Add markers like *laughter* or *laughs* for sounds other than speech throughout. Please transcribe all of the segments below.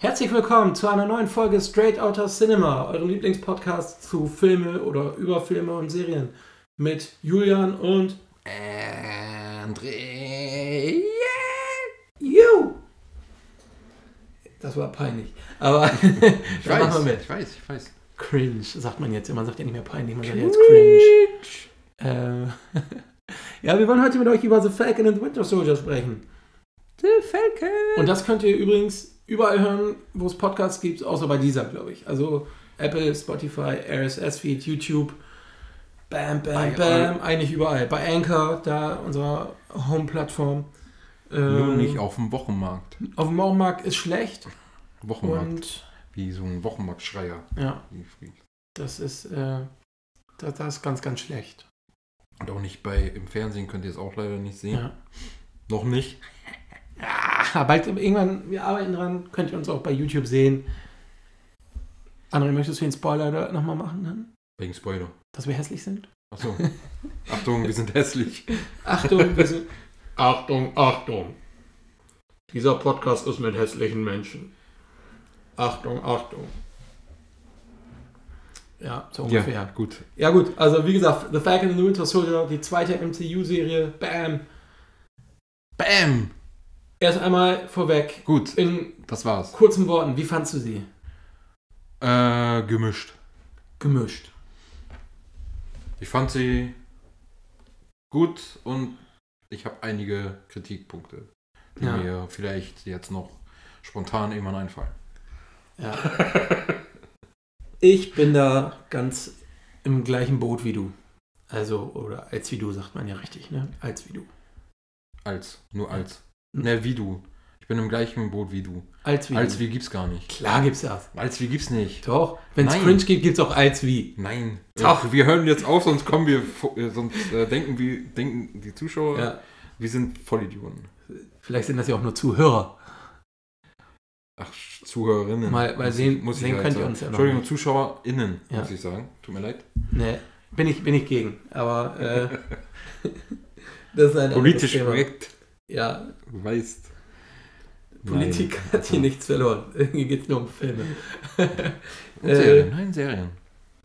Herzlich willkommen zu einer neuen Folge Straight Outta Cinema, eurem Lieblingspodcast zu Filme oder über Filme und Serien mit Julian und André. You. Das war peinlich, aber *laughs* Ich da machen weiß, wir mit. ich weiß, ich weiß. Cringe sagt man jetzt. Man sagt ja nicht mehr peinlich, man sagt jetzt cringe. Äh, *laughs* ja, wir wollen heute mit euch über The Falcon and the Winter Soldier sprechen. The Falcon. Und das könnt ihr übrigens überall hören, wo es Podcasts gibt, außer bei dieser, glaube ich. Also Apple, Spotify, RSS-Feed, YouTube. Bam, bam, bam. Eigentlich überall. Bei Anchor, da unserer Home-Plattform. Nur Ähm, nicht auf dem Wochenmarkt. Auf dem Wochenmarkt ist schlecht. Wochenmarkt. Und Wie so ein Wochenmarktschreier. ja, das ist, äh, das, das ist ganz, ganz schlecht. Und auch nicht bei, im Fernsehen könnt ihr es auch leider nicht sehen. Ja. Noch nicht. Ah, bald irgendwann, wir arbeiten dran, könnt ihr uns auch bei YouTube sehen. André, möchtest du den Spoiler nochmal machen dann? Wegen Spoiler. Dass wir hässlich sind? Achso. Achtung, wir sind hässlich. *laughs* Achtung, wir sind. Achtung, Achtung. Dieser Podcast ist mit hässlichen Menschen. Achtung, Achtung. Ja, so ungefähr. Ja, Ja, gut. gut, also wie gesagt, The Falcon and the Winter Soldier, die zweite MCU-Serie, bam. Bam! Erst einmal vorweg, Gut, in das war's. kurzen Worten, wie fandst du sie? Äh, gemischt. Gemischt. Ich fand sie gut und ich habe einige Kritikpunkte, die Ja. mir vielleicht jetzt noch spontan irgendwann einfallen. Ja. ich bin da ganz im gleichen Boot wie du. Also, oder als wie du, sagt man ja richtig, ne? Als wie du. Als, nur als. Ne, wie du. Ich bin im gleichen Boot wie du. Als wie Als wie gibt's gar nicht. Klar gibt's das. Als wie gibt's nicht. Doch, wenn es cringe gibt, gibt's auch als wie. Nein. Doch. Wir hören jetzt auf, sonst kommen wir, äh, sonst äh, denken, wir, denken die Zuschauer, Ja. wir sind Vollidioten. Vielleicht sind das ja auch nur Zuhörer. Ach, Zuhörerinnen. Mal- mal Muss sehen- ich- muss ich sehen halt könnt ihr uns ja noch Entschuldigung. ZuschauerInnen, Ja. muss ich sagen. Tut mir leid. Ne, bin ich, bin ich gegen. Aber äh, *laughs* *laughs* das ist ein Politisch korrekt. Ja, weißt. Politik Nein. hat hier nichts verloren. *laughs* Irgendwie geht's nur um Filme. *laughs* Und Äh, Serien, nein, Serien.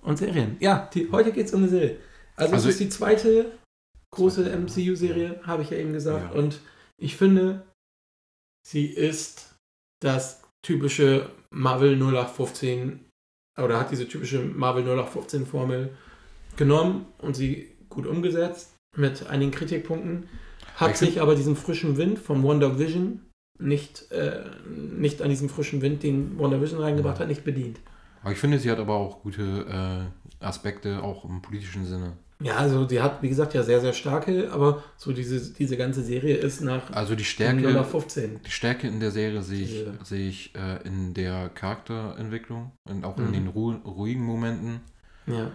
Und Serien. Ja, die, heute geht es um eine Serie. Also, Also- es ist die zweite große MCU-Serie, habe ich ja eben gesagt. Ja. Und ich finde, sie ist das typische Marvel 0815 oder hat diese typische Marvel 0815-Formel genommen und sie gut umgesetzt mit einigen Kritikpunkten. Hat Ich sich aber diesem frischen Wind vom Wonder Vision nicht, äh, nicht an diesem frischen Wind, den Wonder Vision reingebracht hat, nicht bedient. Aber ich finde, sie hat aber auch gute äh, Aspekte, auch im politischen Sinne. Ja, also die hat, wie gesagt, ja sehr, sehr starke, aber so diese, diese ganze Serie ist nach Also die 0 Stärke, nach 15. die Stärke in der Serie sehe ich, sehe ich äh, in der Charakterentwicklung und auch in Mhm. den ru ruhigen Momenten. Ja.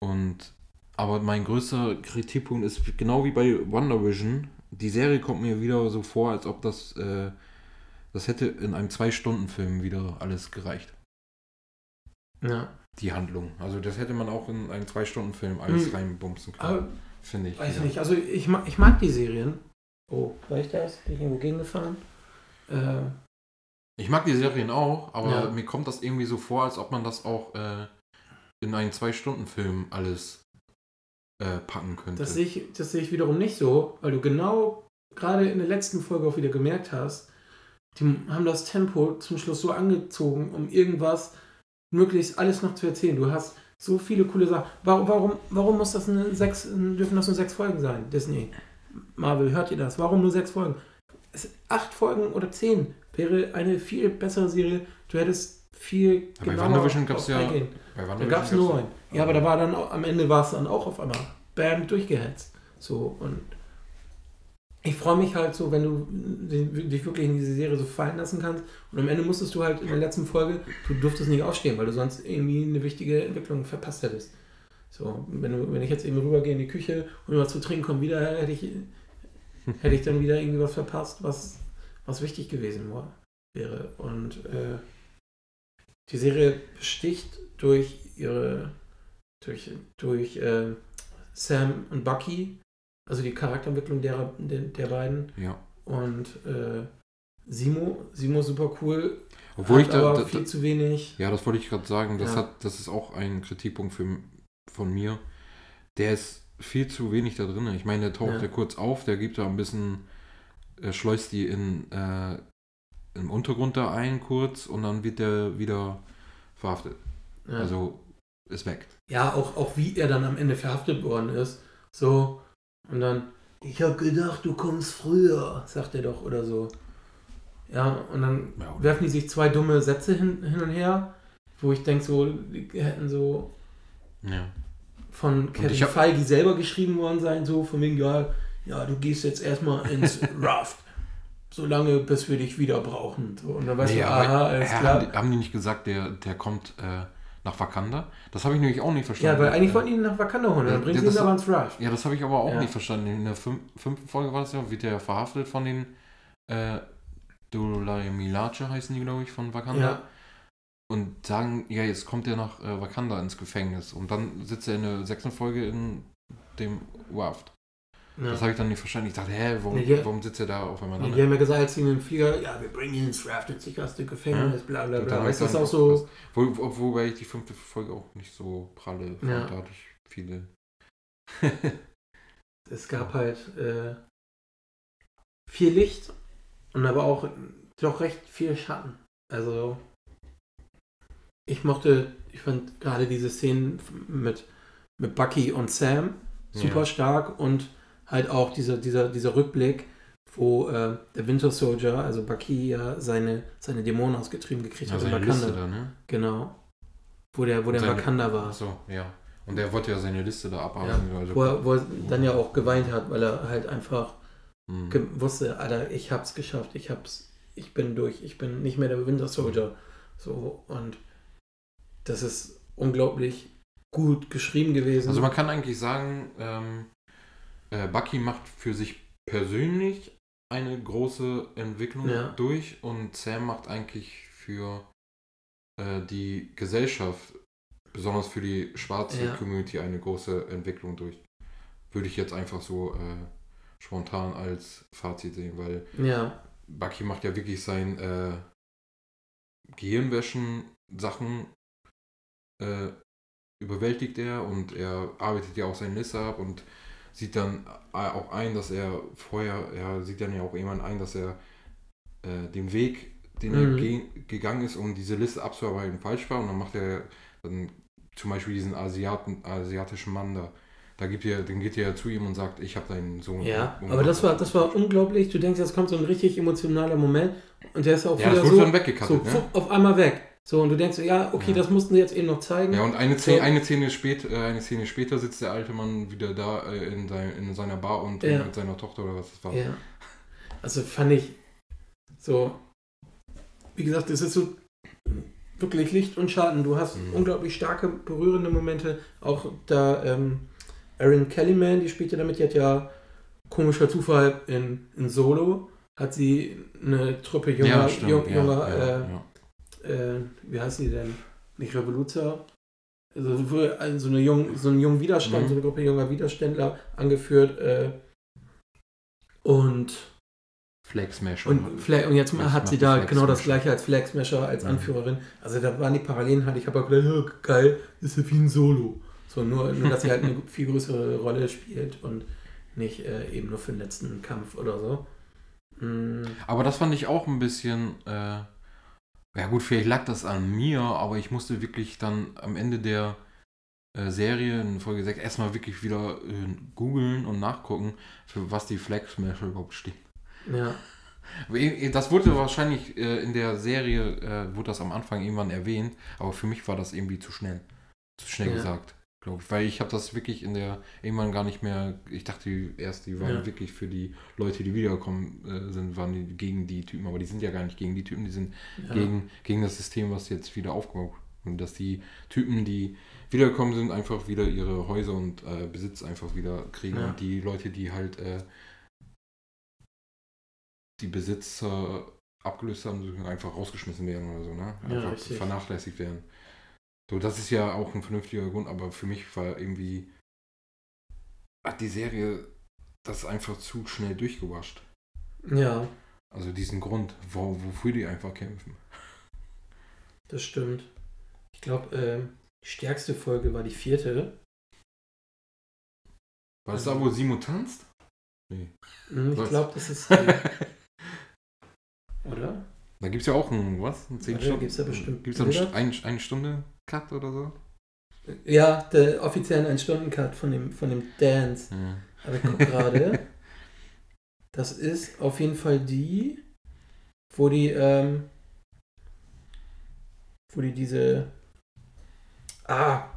Und aber mein größter Kritikpunkt ist genau wie bei Wonder Vision. Die Serie kommt mir wieder so vor, als ob das äh, das hätte in einem zwei Stunden Film wieder alles gereicht. ja. Die Handlung. Also das hätte man auch in einen zwei Stunden Film alles Mhm. reinbumsen können. Finde ich. weiß ja. nicht, also ich mag, ich mag die Serien. Oh, war ich das? Bin ich irgendwo gegengefahren? Äh, Ich mag die Serien auch, aber Ja. mir kommt das irgendwie so vor, als ob man das auch äh, in einen Zwei-Stunden-Film alles äh, packen könnte. das, sehe ich, das sehe ich wiederum nicht so, weil du genau gerade in der letzten Folge auch wieder gemerkt hast, die haben das Tempo zum Schluss so angezogen, um irgendwas möglichst alles noch zu erzählen. Du hast so viele coole Sachen. Warum, warum, warum muss das eine sechs, dürfen das nur sechs Folgen sein? Disney, Marvel, hört ihr das? Warum nur sechs Folgen? Acht Folgen oder zehn wäre eine viel bessere Serie. Du hättest viel Ja, bei genauer WandaVision gab's drauf ja- eingehen. Bei Da gab es nur neun. Ja, aber da war dann auch, am Ende war es dann auch auf einmal bam durchgehetzt. So und ich freue mich halt so, wenn du dich wirklich in diese Serie so fallen lassen kannst. Und am Ende musstest du halt in der letzten Folge, du durftest nicht aufstehen, weil du sonst irgendwie eine wichtige Entwicklung verpasst hättest. So, wenn, du, wenn ich jetzt eben rübergehe in die Küche und was zu trinken kommt wieder, hätte ich, hätte ich dann wieder irgendwie was verpasst, was, was wichtig gewesen war, wäre. Und äh, die Serie besticht durch ihre, durch, durch äh, Sam und Bucky, also die Charakterentwicklung der, der, der beiden Ja. und äh, Simo, Simo super cool. Obwohl ich da, aber da, viel da zu wenig. ja, das wollte ich gerade sagen, das Ja. hat, das ist auch ein Kritikpunkt für, von mir. Der ist viel zu wenig da drin. Ich meine, der taucht Ja. ja kurz auf, der gibt da ein bisschen, er schleust die in, äh, im Untergrund da ein kurz und dann wird der wieder verhaftet. Ja. Also ist weg. Ja, auch, auch wie er dann am Ende verhaftet worden ist. So, und dann, ich hab gedacht, du kommst früher, sagt er doch oder so. Ja, und dann Ja, werfen die sich zwei dumme Sätze hin, hin und her, wo ich denke, so, die hätten so Ja. von Kevin Feige selber geschrieben worden sein, so von wegen, ja, ja, du gehst jetzt erstmal ins *laughs* Raft, solange bis wir dich wieder brauchen. So, und dann weißt Nee, du, aha, alles hä, klar. Haben, die, haben die nicht gesagt, der, der kommt äh, nach Wakanda? Das habe ich nämlich auch nicht ja, verstanden. weil eigentlich Äh, wollten die ihn nach Wakanda holen, Ja, dann bringen ja, sie ihn aber ins Raft. Ja, das habe ich aber auch Ja. nicht verstanden. In der fünf, fünften Folge war das ja, wird der ja verhaftet von den äh, Dolai Milaje heißen die, glaube ich, von Wakanda. Ja. Und sagen, ja, jetzt kommt er nach äh, Wakanda ins Gefängnis. Und dann sitzt er in der sechsten Folge in dem Raft. Ja. Das habe ich dann nicht verstanden. Ich dachte, hä, warum, ja. warum sitzt er da auf einmal Ja, die haben ja gesagt, als sie in den Flieger, ja, wir bringen ihn ins Raft, ins sicherste Gefängnis, bla bla bla. ich Ist das auch so? Wo, wo, wobei ich die fünfte Folge auch nicht so pralle fand. Ja. Da viele. *laughs* Es gab halt äh, viel Licht und aber auch doch recht viel Schatten. Also ich mochte, ich fand gerade diese Szenen mit, mit Bucky und Sam super Ja. stark und halt auch dieser, dieser, dieser Rückblick, wo äh, der Winter Soldier, also Bucky, ja seine, seine Dämonen ausgetrieben gekriegt Ja, hat in seine Wakanda. Liste da, ne? Genau. Wo der, wo der in Seine- Wakanda war. Achso, ja. Und der wollte ja seine Liste da Ja, abarbeiten. also, wo, er, wo er dann ja auch geweint hat, weil er halt einfach Hm. ge wusste, Alter, ich hab's geschafft, ich hab's, ich bin durch, ich bin nicht mehr der Winter Soldier. So, und das ist unglaublich gut geschrieben gewesen. Also man kann eigentlich sagen, ähm, äh, Bucky macht für sich persönlich eine große Entwicklung Ja. durch und Sam macht eigentlich für äh, die Gesellschaft, besonders für die schwarze Ja. Community, eine große Entwicklung durch. Würde ich jetzt einfach so äh, spontan als Fazit sehen, weil ja, Bucky macht ja wirklich sein äh, Gehirnwäschen-Sachen äh, überwältigt er und er arbeitet ja auch seine Liste ab und sieht dann äh, auch ein, dass er vorher, er sieht dann ja auch irgendwann ein, dass er äh, den Weg, den Mhm. er ge gegangen ist, um diese Liste abzuarbeiten, falsch war und dann macht er dann zum Beispiel diesen Asiaten, asiatischen Mann da. Da gibt er, den geht er zu ihm und sagt, ich habe deinen Sohn. ja. Aber das war, das war unglaublich. Du denkst, jetzt kommt so ein richtig emotionaler Moment und der ist auch Ja, das wieder wurde so, dann weggekattet, so ne? auf einmal weg. So, und du denkst so, ja, okay, Ja. das mussten sie jetzt eben noch zeigen. Ja, und eine Szene, So. eine Szene, spät, äh, eine Szene später sitzt der alte Mann wieder da äh, in, sein, in seiner Bar und Ja. mit seiner Tochter oder was das war. Ja. Also fand ich so, wie gesagt, es ist so wirklich Licht und Schatten. Du hast Mhm. unglaublich starke, berührende Momente. Auch da ähm, Erin Kellyman, die spielt ja damit, die hat ja komischer Zufall in, in Solo, hat sie eine Truppe junger, stimmt, jung, ja, junger ja, äh. Äh, wie heißt die denn? Nicht Revoluzer. Also so eine jung, so einen jungen Widerstand, Mhm. so eine Gruppe junger Widerständler angeführt. Äh, und, Flag Smash. und, Fla und jetzt Das hat sie da Flag genau das gleiche als Flag Smasher, als Mhm. Anführerin. Also da waren die Parallelen halt. Ich habe auch gedacht, ja, geil, ist ja wie ein Solo. So, nur, nur dass sie halt eine *laughs* viel größere Rolle spielt und nicht äh, eben nur für den letzten Kampf oder so. Mm, Aber das fand ich auch ein bisschen, äh, ja gut, vielleicht lag das an mir, aber ich musste wirklich dann am Ende der äh, Serie in Folge 6 erstmal wirklich wieder äh, googeln und nachgucken, für was die Flag Smasher überhaupt stehen. ja. *laughs* Das wurde wahrscheinlich äh, in der Serie, äh, wurde das am Anfang irgendwann erwähnt, aber für mich war das irgendwie zu schnell. Zu schnell Ja. gesagt, glaube ich. Weil ich habe das wirklich in der, irgendwann gar nicht mehr, ich dachte die- erst, die waren Ja. wirklich für die Leute, die wiedergekommen äh, sind, waren die gegen die Typen, aber die sind ja gar nicht gegen die Typen, die sind ja. gegen, gegen das System, was jetzt wieder aufgebaut. Und dass die Typen, die wiedergekommen sind, einfach wieder ihre Häuser und äh, Besitz einfach wieder kriegen. Ja. Und die Leute, die halt äh, die Besitzer abgelöst haben, einfach rausgeschmissen werden oder so, ne? Einfach vernachlässigt werden. So, das ist ja auch ein vernünftiger Grund, aber für mich war irgendwie hat die Serie das einfach zu schnell durchgewascht. ja. Also diesen Grund, wo, wofür die einfach kämpfen. Das stimmt. Ich glaube, äh, die stärkste Folge war die vierte. War das da, wo Simo tanzt? Nee. Hm, ich glaube, das ist. Äh, *laughs* oder? Da gibt es ja auch ein, was? Ein 10 Stunden? Gibt es ja bestimmt. Gibt es einen ein, eine Stunde Cut oder so? Ja, der offiziellen 1-Stunden-Cut von dem, von dem Dance. Ja. Aber ich gucke gerade. *laughs* das ist auf jeden Fall die, wo die, ähm, wo die diese. Ah,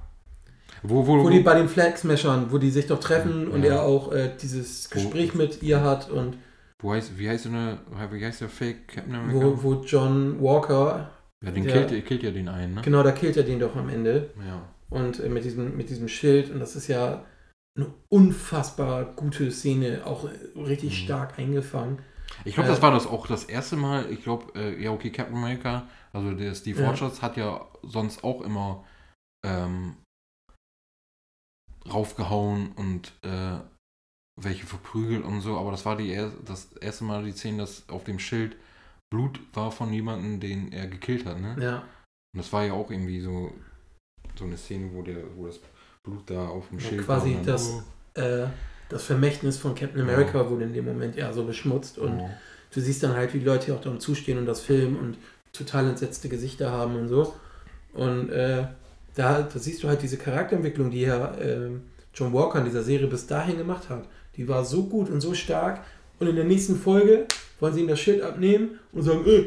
wo, wo, wo, die bei den Flag Smashern, wo die sich doch treffen ja. und er auch äh, dieses Gespräch wo, mit ihr hat und. Wo heißt, wie heißt, eine, wie heißt der Fake Captain America? Wo, wo John Walker. Ja, den der, killt, killt ja den einen, ne? Genau, da killt er den doch am Ende. Ja. Und äh, mit, diesem, mit diesem Schild und das ist ja eine unfassbar gute Szene, auch richtig mhm. stark eingefangen. Ich glaube, äh, das war das auch das erste Mal. Ich glaube, äh, ja, okay, Captain America, also der Steve ja. Rogers hat ja sonst auch immer ähm, raufgehauen und äh, welche verprügelt und so, aber das war die er das erste Mal die Szene, dass auf dem Schild Blut war von jemandem, den er gekillt hat, ne? Ja. Und das war ja auch irgendwie so, so eine Szene, wo der, wo das Blut da auf dem ja, Schild quasi war. Quasi das, oh. äh, das Vermächtnis von Captain America ja. wurde in dem Moment ja so beschmutzt und ja. du siehst dann halt, wie die Leute auch darum zustehen und das filmen und total entsetzte Gesichter haben und so. Und äh, da, da siehst du halt diese Charakterentwicklung, die ja äh, John Walker in dieser Serie bis dahin gemacht hat. Die war so gut und so stark. Und in der nächsten Folge wollen sie ihm das Schild abnehmen und sagen, äh.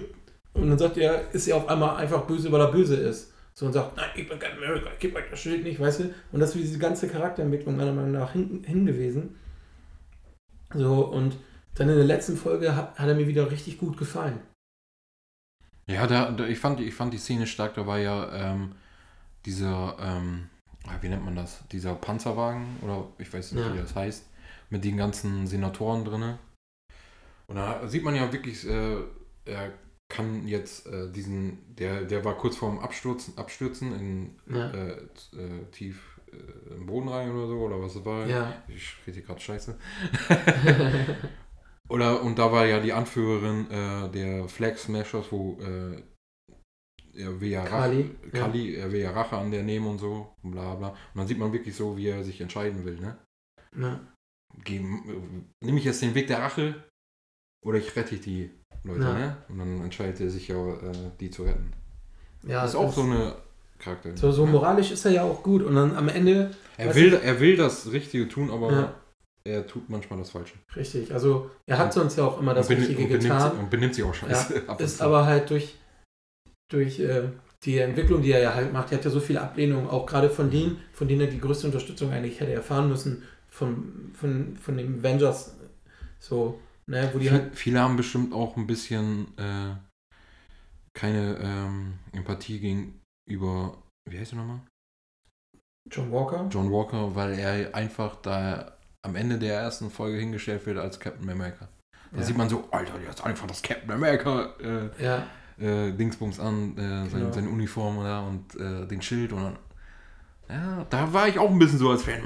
Und dann sagt er, ist er auf einmal einfach böse, weil er böse ist. So und sagt, nein, ich bin kein America, ich gebe euch das Schild nicht, weißt du? Und das ist wie diese ganze Charakterentwicklung meiner Meinung nach hin, hingewiesen. So, und dann in der letzten Folge hat, hat er mir wieder richtig gut gefallen. Ja, da, da, ich, fand, ich fand die Szene stark, da war ja ähm, dieser, ähm, ah, wie nennt man das? Dieser Panzerwagen oder ich weiß nicht, ja. wie das heißt, mit den ganzen Senatoren drin. Und da sieht man ja wirklich, äh, er kann jetzt äh, diesen, der, der war kurz vorm Abstürzen, Abstürzen in ja. äh, äh tief äh, im Boden rein oder so, oder was es war. Ja. Ich rede hier gerade scheiße. *laughs* oder, und da war ja die Anführerin äh, der Flag Smashers, wo er will ja Rache, Kali, ja. er will ja Rache an der nehmen und so, und bla bla. Und dann sieht man wirklich so, wie er sich entscheiden will, ne? Ja. Nehme ich jetzt den Weg der Rache oder ich rette die Leute, ja. ne? Und dann entscheidet er sich ja, äh, die zu retten. Ja, das ist auch so eine Charakter. So, so moralisch ist er ja auch gut und dann am Ende. Er will, er will das Richtige tun, aber ja. er tut manchmal das Falsche. Richtig, also er hat sonst ja auch immer das Richtige und getan. und benimmt sich auch scheiße. Ja, *laughs* ist aber halt durch durch äh, die Entwicklung, die er ja halt macht, er hat ja so viel Ablehnung, auch gerade von denen, von denen er die größte Unterstützung eigentlich hätte erfahren müssen, von, von, von den Avengers. So, ne, wo die viele, halt. Viele haben bestimmt auch ein bisschen äh, keine ähm, Empathie gegenüber, wie heißt er nochmal? John Walker? John Walker, weil er einfach da am Ende der ersten Folge hingestellt wird als Captain America. Da ja. sieht man so, Alter, jetzt einfach das Captain America. Äh, ja äh, Dingsbums an, äh, sein, genau. seine Uniform da und äh, den Schild und dann, ja, da war ich auch ein bisschen so als Fan.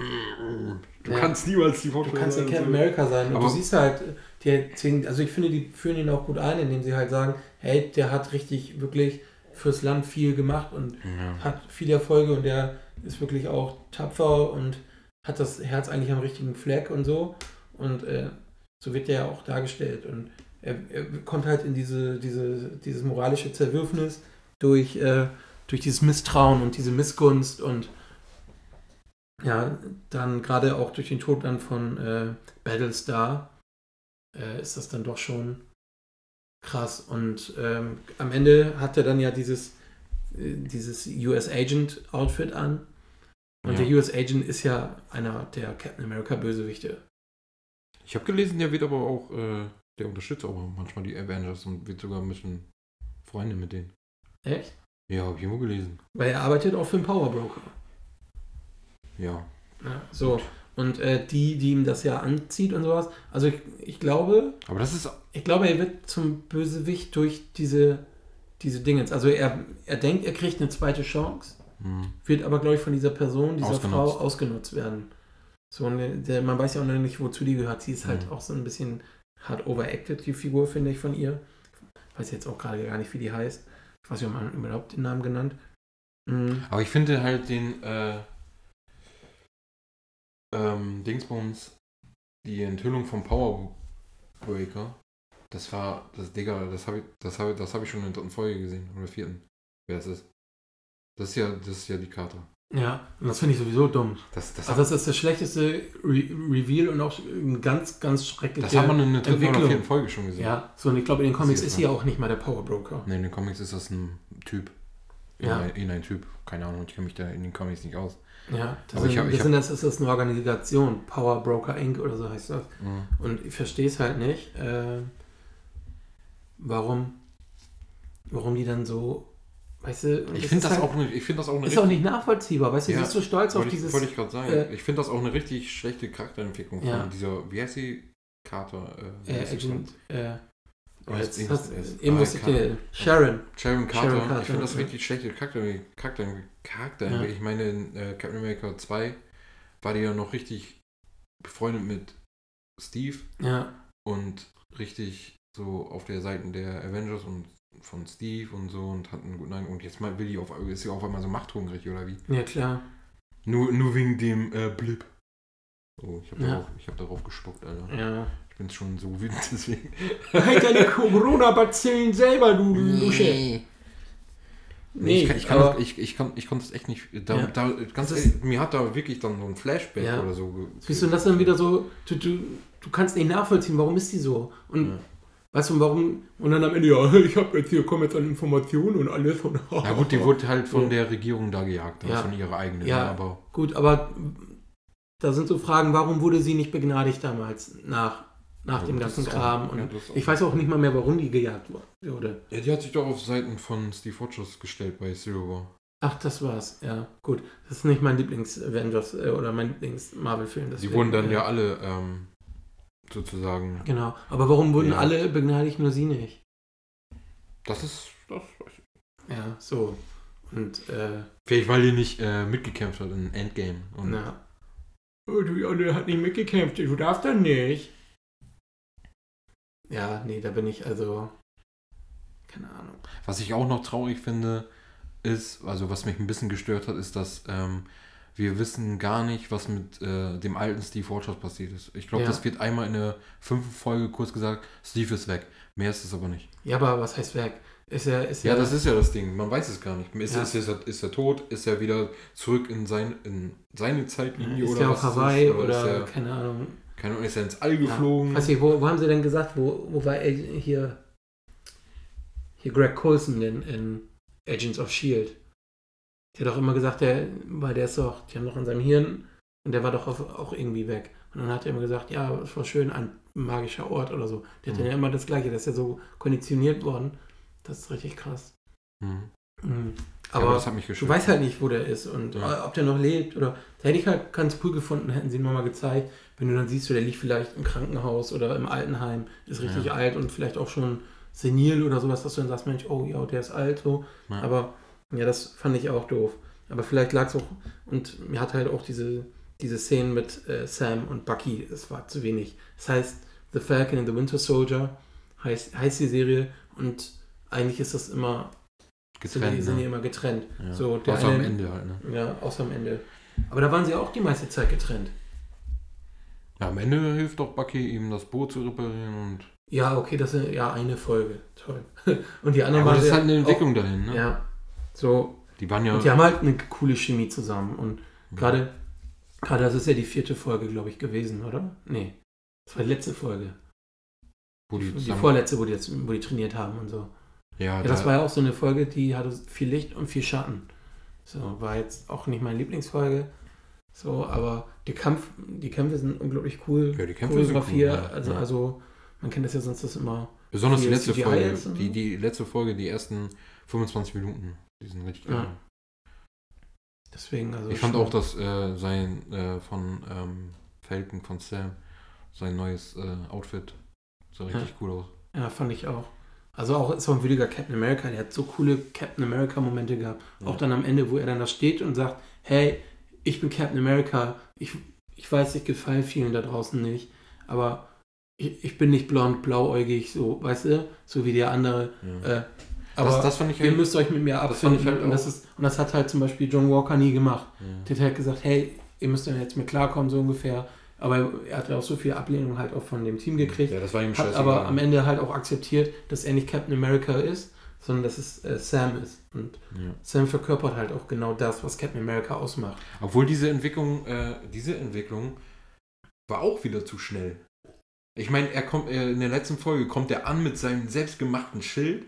Du ja. kannst niemals die Vorstellung Du kannst ja Captain America sein. Und Aber du siehst halt, die zwingen, also ich finde, die führen ihn auch gut ein, indem sie halt sagen, hey, der hat richtig wirklich fürs Land viel gemacht und ja. hat viele Erfolge und der ist wirklich auch tapfer und hat das Herz eigentlich am richtigen Fleck und so. Und äh, so wird der ja auch dargestellt. Und er, er kommt halt in diese, diese, dieses moralische Zerwürfnis durch, äh, durch dieses Misstrauen und diese Missgunst und ja, dann gerade auch durch den Tod dann von äh, Battlestar äh, ist das dann doch schon krass. Und ähm, am Ende hat er dann ja dieses, äh, dieses US Agent Outfit an. Und ja. der US Agent ist ja einer der Captain America Bösewichte. Ich habe gelesen, der wird aber auch äh, der unterstützt auch manchmal die Avengers und wird sogar ein bisschen Freunde mit denen. Echt? Ja, habe ich irgendwo gelesen. Weil er arbeitet auch für einen Power Broker. Ja. ja so. Und äh, die, die ihm das ja anzieht und sowas. Also ich, ich glaube. Aber das ist. Ich glaube, er wird zum Bösewicht durch diese, diese Dinge. Also er, er denkt, er kriegt eine zweite Chance, hm. wird aber, glaube ich, von dieser Person, dieser ausgenutzt. Frau ausgenutzt werden. So, der, man weiß ja auch noch nicht, wozu die gehört. Sie ist halt hm. auch so ein bisschen hart overacted, die Figur, finde ich, von ihr. Ich weiß jetzt auch gerade gar nicht, wie die heißt. Ich weiß nicht, ob man überhaupt den Namen genannt. Mhm. Aber ich finde halt den äh, ähm, Dingsbums, die Enthüllung vom Power Breaker, das war, das Digga, das habe ich, das habe das hab ich schon in der dritten Folge gesehen, oder vierten, wer es ist. Das ist ja, das ist ja die Karte. Ja, und das finde ich sowieso dumm. Das, das, Also das ist das schlechteste Re Reveal und auch ein ganz, ganz schreckliches. das hat man in der dritten oder vierten Folge schon gesehen. Ja, so und ich glaube, in den Comics ist sie auch nicht mal der Power Broker. In den Comics ist das ein Typ. Ja. Irgendein, irgendein Typ. Keine Ahnung, ich kenne mich da in den Comics nicht aus. Ja, das, sind, hab- das, sind, das ist das eine Organisation, Power Broker Inc. oder so heißt das. Mhm. Und ich verstehe es halt nicht, äh, warum, warum die dann so, weißt du, Ich finde das, halt, auch eine, ich find das auch eine ist auch nicht nachvollziehbar, weißt du, Ja, sie ist so stolz auf ich, dieses, wollte ich gerade sagen. äh, ich finde das auch eine richtig schlechte Charakterentwicklung Ja. von dieser, wie heißt die? Carter. Äh, äh, sie Agent, äh, Oh, jetzt, jetzt- hast, eben wusste ich den, Sharon. Sharon Carter. Sharon Carter, ich finde das richtig schlechte Charakter, Charakter, Charakter Ja. Ich meine, in äh, Captain America 2 war die ja noch richtig befreundet mit Steve Ja, und richtig so auf der Seite der Avengers und von Steve und so und hat einen guten Eindruck. Und jetzt mal will die auf, ist sie auf einmal so machthungrig oder wie? ja klar. Nur, nur wegen dem äh, Blip. Oh, ich habe Ja. darauf, ich hab darauf gespuckt, Alter. Ja. Ich bin schon so wütend *laughs* deswegen. Halt deine Corona-Bazillen selber, du Lusche. Nee, ich, kann, ich, kann aber- das, ich, ich, kann, ich konnte es echt nicht. Da, Ja. da, ganz ehrlich, mir hat da wirklich dann so ein Flashback Ja. oder so. Siehst du, und das ist dann wieder so, du, du, du kannst nicht nachvollziehen, warum ist die so? Und Ja. weißt du, warum? Und dann am Ende, ja, *laughs* ich habe jetzt hier, komme jetzt an Informationen und alles. Und, *laughs* Ja gut, die wurde halt von Ja. der Regierung da gejagt, Ja. von ihrer eigenen. Ja. ne, Aber Gut, aber da sind so Fragen, warum wurde sie nicht begnadigt damals nach, nach Ja, dem das ganzen ist auch- Kram? Und ja, ich weiß auch nicht mal mehr, warum die gejagt wurde. ja, die hat sich doch auf Seiten von Steve Rogers gestellt bei Zero War. Ach, das war's. Ja, gut. Das ist nicht mein Lieblings-Avengers äh, oder mein Lieblings-Marvel-Film. Die wurden dann äh, ja alle ähm, sozusagen. Genau. Aber warum wurden Ja. alle begnadigt, nur sie nicht? Das ist. Das weiß ich. Ja, so. Und, äh, Vielleicht weil die nicht äh, mitgekämpft hat in Endgame. Und na. Oh, du Janne hat nicht mitgekämpft, du darfst dann nicht. Ja, nee, da bin ich also. Keine Ahnung. Was ich auch noch traurig finde, ist, also was mich ein bisschen gestört hat, ist, dass ähm, wir wissen gar nicht, was mit äh, dem alten Steve Rogers passiert ist. Ich glaube, Ja. das wird einmal in der fünften Folge kurz gesagt, Steve ist weg. Mehr ist es aber nicht. Ja, aber was heißt weg? Ist er, ist Ja, er, das ist ja das Ding. Man weiß es gar nicht. Ist, Ja. ist, ist, er, ist er tot? Ist er wieder zurück in, sein, in seine Zeitlinie? ist oder der was auf es ist? Hawaii Oder oder, er, keine Ahnung. Keine Ahnung, ist er ins All Ja. geflogen? Weiß ich, wo, wo haben sie denn gesagt, wo, wo war er hier, hier Greg Coulson in, in Agents of S.H.I.E.L.D.? Der hat doch immer gesagt, der, weil der ist doch, die haben doch an seinem Hirn und der war doch auf, auch irgendwie weg. Und dann hat er immer gesagt, ja, es war schön, ein magischer Ort oder so. Der hat Mhm. dann ja immer das Gleiche, der ist ja so konditioniert worden. Das ist richtig krass. Mhm. Mhm. Ja, Aber, das hat mich du weißt halt nicht, wo der ist und Ja. ob der noch lebt oder. Da hätte ich halt ganz cool gefunden, hätten sie ihn mal gezeigt, wenn du dann siehst, so, der liegt vielleicht im Krankenhaus oder im Altenheim, ist richtig Ja. alt und vielleicht auch schon senil oder sowas, dass du dann sagst, Mensch, oh ja, der ist alt so. Ja. Aber ja, das fand ich auch doof. Aber vielleicht lag es auch, und mir hat halt auch diese, diese Szenen mit äh, Sam und Bucky, es war zu wenig. Das heißt, The Falcon and the Winter Soldier heißt, heißt die Serie und eigentlich ist das immer, sind, die, Getrennt, sind die ne? immer getrennt. ja. so, Außer am eine- Ende halt, ne? Ja, außer am Ende. Aber da waren sie auch die meiste Zeit getrennt. Ja, am Ende hilft doch Bucky ihm das Boot zu reparieren und. Ja, okay, das ist ja eine Folge. Toll. *laughs* Und die Ja, anderen aber waren das ist ja halt eine auch- Entwicklung dahin, ne? Ja, so. Die waren ja. Und die haben halt eine coole Chemie zusammen. Und gerade, gerade das ist ja die vierte Folge, glaube ich, gewesen, oder? Nee. Das war die letzte Folge. wo die Die vorletzte, wo die, jetzt, wo die trainiert haben und so. Ja, Ja, das da- war ja auch so eine Folge, die hatte viel Licht und viel Schatten. So, war jetzt auch nicht meine Lieblingsfolge. So, aber die, Kampf, die Kämpfe sind unglaublich cool. Ja, die Kämpfe sind cool, ja. also, Ja. also, man kennt das ja sonst das immer. Besonders die letzte CGI Folge. Die, die letzte Folge, die ersten 25 Minuten. Die sind richtig geil. Ja. Deswegen, also. Ich fand auch, dass äh, sein äh, von ähm, Falcon, von Sam, sein neues äh, Outfit sah richtig cool aus. Ja, fand ich auch. Also auch ist auch ein würdiger Captain America. Der hat so coole Captain America Momente gehabt. Ja. Auch dann am Ende, wo er dann da steht und sagt, hey, ich bin Captain America. Ich, ich weiß, ich gefalle vielen da draußen nicht. Aber ich, ich bin nicht blond, blauäugig, so, weißt du, so wie der andere. Ja. Äh, aber das, das fand ich ihr halt, müsst euch mit mir das abfinden. halt und, das ist, und das hat halt zum Beispiel John Walker nie gemacht. ja. Der hat halt gesagt, hey, ihr müsst dann jetzt mit klarkommen, so ungefähr. Aber er hat ja auch so viel Ablehnung halt auch von dem Team gekriegt. ja, das war ihm Hat aber am Ende halt auch akzeptiert, dass er nicht Captain America ist, sondern dass es äh, Sam ist. Und Ja. Sam verkörpert halt auch genau das, was Captain America ausmacht. Obwohl diese Entwicklung, äh, diese Entwicklung war auch wieder zu schnell. Ich meine, er kommt äh, in der letzten Folge kommt er an mit seinem selbstgemachten Schild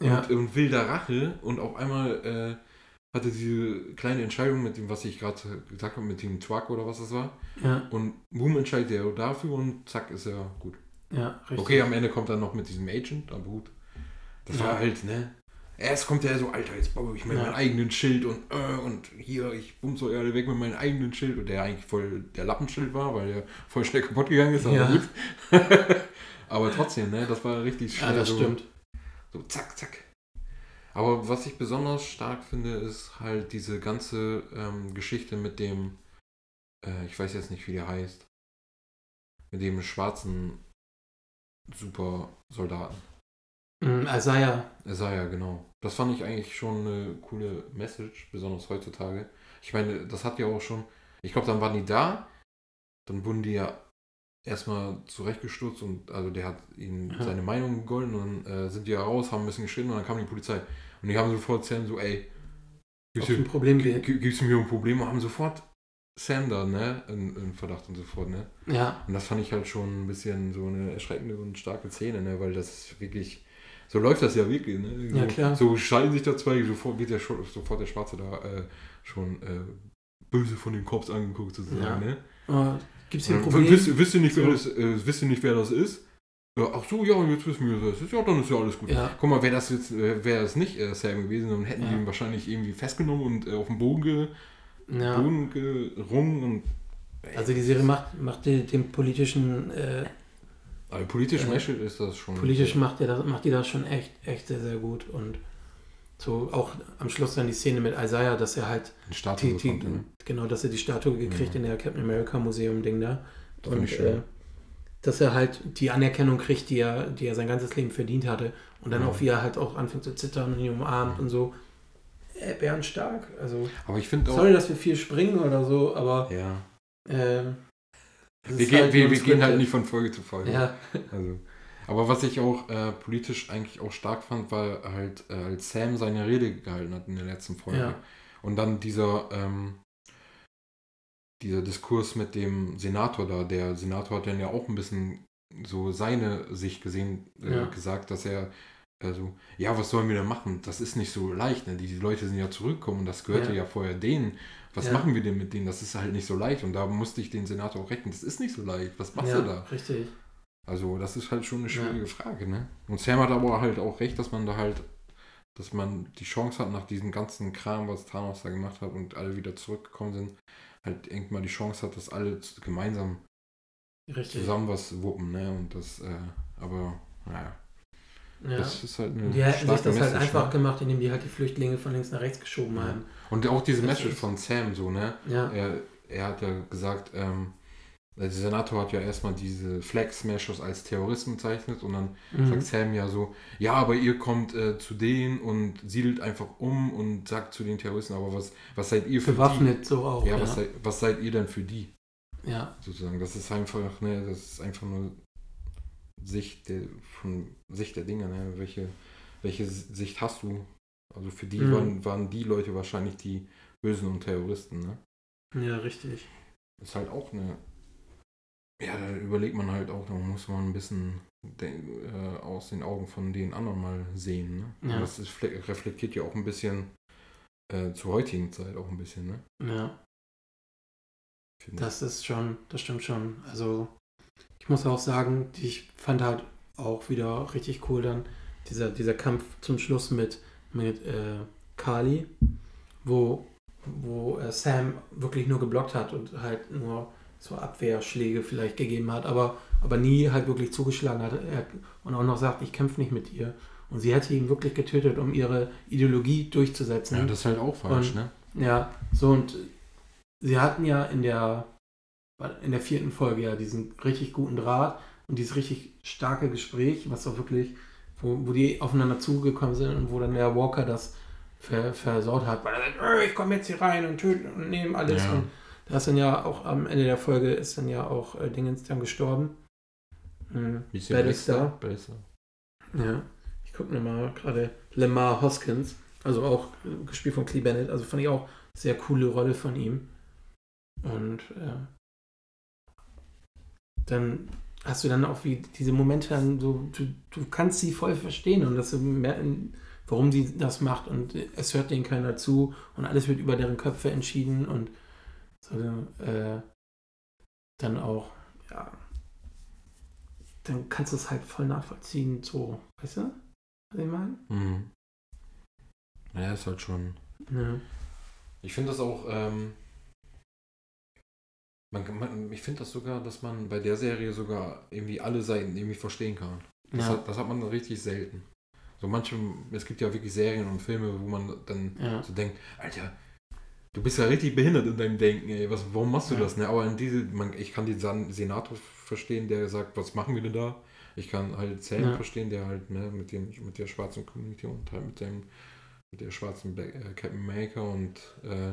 und, Ja. und will da Rache und auf einmal äh, hatte diese kleine Entscheidung mit dem, was ich gerade gesagt habe, mit dem Truck oder was das war. Ja, Und Boom entscheidet er dafür und zack ist er gut. ja, richtig. Okay, am Ende kommt er noch mit diesem Agent, aber gut. Das Ja. war halt, ne? Erst kommt er so, Alter, jetzt baue ich mir Ja. meinen eigenen Schild und äh, und hier, ich bumse alle weg mit meinem eigenen Schild und der eigentlich voll der Lappenschild war, weil der voll schnell kaputt gegangen ist, aber Ja. gut. *laughs* aber trotzdem, ne? Das war richtig ja, schnell. das so, stimmt. So zack, zack. Aber was ich besonders stark finde, ist halt diese ganze ähm, Geschichte mit dem, äh, ich weiß jetzt nicht, wie der heißt, mit dem schwarzen Supersoldaten. Mm, Isaiah, Isaiah, genau. Das fand ich eigentlich schon eine coole Message, besonders heutzutage. Ich meine, das hat ja auch schon, ich glaube, dann waren die da, dann wurden die ja erstmal zurechtgestutzt und also der hat ihnen Ja. seine Meinung gegolten und dann äh, sind die ja raus, haben ein bisschen geschritten und dann kam die Polizei. Und die haben sofort Sam so, ey, gibt's ein hier, Problem geht. gi- gibt's mir ein Problem? Und haben sofort Sam da, ne, in, in Verdacht und so fort, ne. Ja, Und das fand ich halt schon ein bisschen so eine erschreckende und starke Szene, ne? weil das wirklich, so läuft das ja wirklich. Ne? So, Ja, klar. So scheiden sich da zwei, sofort wird der, sofort der Schwarze da äh, schon äh, böse von den Cops angeguckt sozusagen. Ja. Ne? äh, gibt es hier ein Und Problem? Wisst, wisst, ihr nicht, wer So. das, äh, wisst ihr nicht, wer das ist? Ja, ach so, ja, jetzt wissen wir, wer das ist. Ja, dann ist ja alles gut. Ja, Guck mal, wäre das jetzt, äh, wäre das nicht äh, Sam gewesen, dann hätten die Ja. ihn wahrscheinlich irgendwie festgenommen und äh, auf dem Boden, ge, ja. Boden gerungen und Also die Serie macht, macht den, den politischen, äh, aber politisch Äh, ist das schon. politisch macht, der das, macht die das schon echt, echt sehr, sehr gut. Und so auch am Schluss dann die Szene mit Isaiah, dass er halt die, die, bekommt, ne? genau, dass er die Statue gekriegt Ja. in der Captain America Museum Ding da. Das Und äh, dass er halt die Anerkennung kriegt, die er, die er sein ganzes Leben verdient hatte. Und dann Ja. auch, wie er halt auch anfängt zu zittern und ihn umarmt und so. Äh, bärenstark. Also, Aber ich finde auch. sorry, dass wir viel springen oder so, aber Ja. es Wir, gehen, halt wir, wir gehen halt nicht von Folge zu Folge. Ja, Also. Aber was ich auch äh, politisch eigentlich auch stark fand, war halt, äh, als Sam seine Rede gehalten hat in der letzten Folge. Ja. Und dann dieser, ähm, dieser Diskurs mit dem Senator da. Der Senator hat dann ja auch ein bisschen so seine Sicht gesehen, äh, Ja. gesagt, dass er also, ja, was sollen wir denn machen? Das ist nicht so leicht. Ne? Die, die Leute sind ja zurückgekommen und das gehörte Ja. ja, vorher denen. Was Ja. machen wir denn mit denen? Das ist halt nicht so leicht. Und da musste ich den Senator auch rechnen. Das ist nicht so leicht. Was machst ja du da? richtig. Also, das ist halt schon eine schwierige Frage, ne? Und Sam hat aber halt auch recht, dass man da halt, dass man die Chance hat, nach diesem ganzen Kram, was Thanos da gemacht hat und alle wieder zurückgekommen sind, halt irgendwann mal die Chance hat, dass alle gemeinsam Richtig. zusammen was wuppen, ne? Und das, äh, aber, naja, Ja. das ist halt eine Die hätten sich das halt Message, einfach ne? gemacht, indem die halt die Flüchtlinge von links nach rechts geschoben Ja. haben. Und auch diese Das Message von Sam, so, ne? Ja, Er, er hat ja gesagt, ähm, der Senator hat ja erstmal diese Flag Smashers als Terroristen bezeichnet und dann mhm. sagt Sam ja so, ja, aber ihr kommt äh, zu denen und siedelt einfach um und sagt zu den Terroristen, aber was, was seid ihr für bewaffnet so auch. die? Ja, Ja, Was, seid, was seid ihr denn für die? ja. Sozusagen. Das ist einfach, ne, das ist einfach nur Sicht der, von Sicht der Dinge, ne? Welche, welche Sicht hast du? Also für die Mhm. waren, waren die Leute wahrscheinlich die Bösen und Terroristen, ne? ja, richtig. Ist halt auch eine. Ja, da überlegt man halt auch, da muss man ein bisschen de- äh, aus den Augen von den anderen mal sehen. Ne? Ja. Das ist, fle- reflektiert ja auch ein bisschen äh, zur heutigen Zeit auch ein bisschen, ne? Ja, Finde das ist schon, das stimmt schon. Also, ich muss auch sagen, ich fand halt auch wieder richtig cool dann dieser, dieser Kampf zum Schluss mit, mit äh, Kali, wo, wo äh, Sam wirklich nur geblockt hat und halt nur so Abwehrschläge vielleicht gegeben hat, aber, aber nie halt wirklich zugeschlagen hat er, und auch noch sagt, ich kämpfe nicht mit ihr. Und sie hätte ihn wirklich getötet, um ihre Ideologie durchzusetzen. Ja, das ist halt auch falsch, Und- ne? Ja, so und sie hatten ja in der in der vierten Folge ja diesen richtig guten Draht, und dieses richtig starke Gespräch, was auch wirklich, wo, wo die aufeinander zugekommen sind und wo dann der Walker das ver, versaut hat, weil er sagt, "Äh, ich komme jetzt hier rein und töte und nehme alles. Ja. Und da ist dann ja auch am Ende der Folge ist dann ja auch äh, Dingens dann gestorben. Mhm. Battlestar. Battlestar. Ja, ich gucke mir mal gerade Lamar Hoskins, also auch äh, gespielt von Clee Bennett, also fand ich auch sehr coole Rolle von ihm. Und äh, dann hast du dann auch wie diese Momente dann so, du, du kannst sie voll verstehen und dass du merken, warum sie das macht und es hört denen keiner zu und alles wird über deren Köpfe entschieden und so, äh, dann auch, ja, dann kannst du es halt voll nachvollziehen, so, weißt du, was ich meine? Mhm. Ja, ist halt schon. Ja. Ich finde das auch, ähm, man, man, ich finde das sogar, dass man bei der Serie sogar irgendwie alle Seiten irgendwie verstehen kann. Das, Ja. hat, das hat man richtig selten. So manche, es gibt ja wirklich Serien und Filme, wo man dann Ja. so denkt, Alter, du bist ja richtig behindert in deinem Denken, ey, was, warum machst du Ja. das? Ne? Aber in diese, man, ich kann den Senator verstehen, der sagt, was machen wir denn da? Ich kann halt Sam verstehen, der halt ne, mit, dem, mit der schwarzen Community und halt mit dem mit der schwarzen Black, äh, Captain Maker und äh,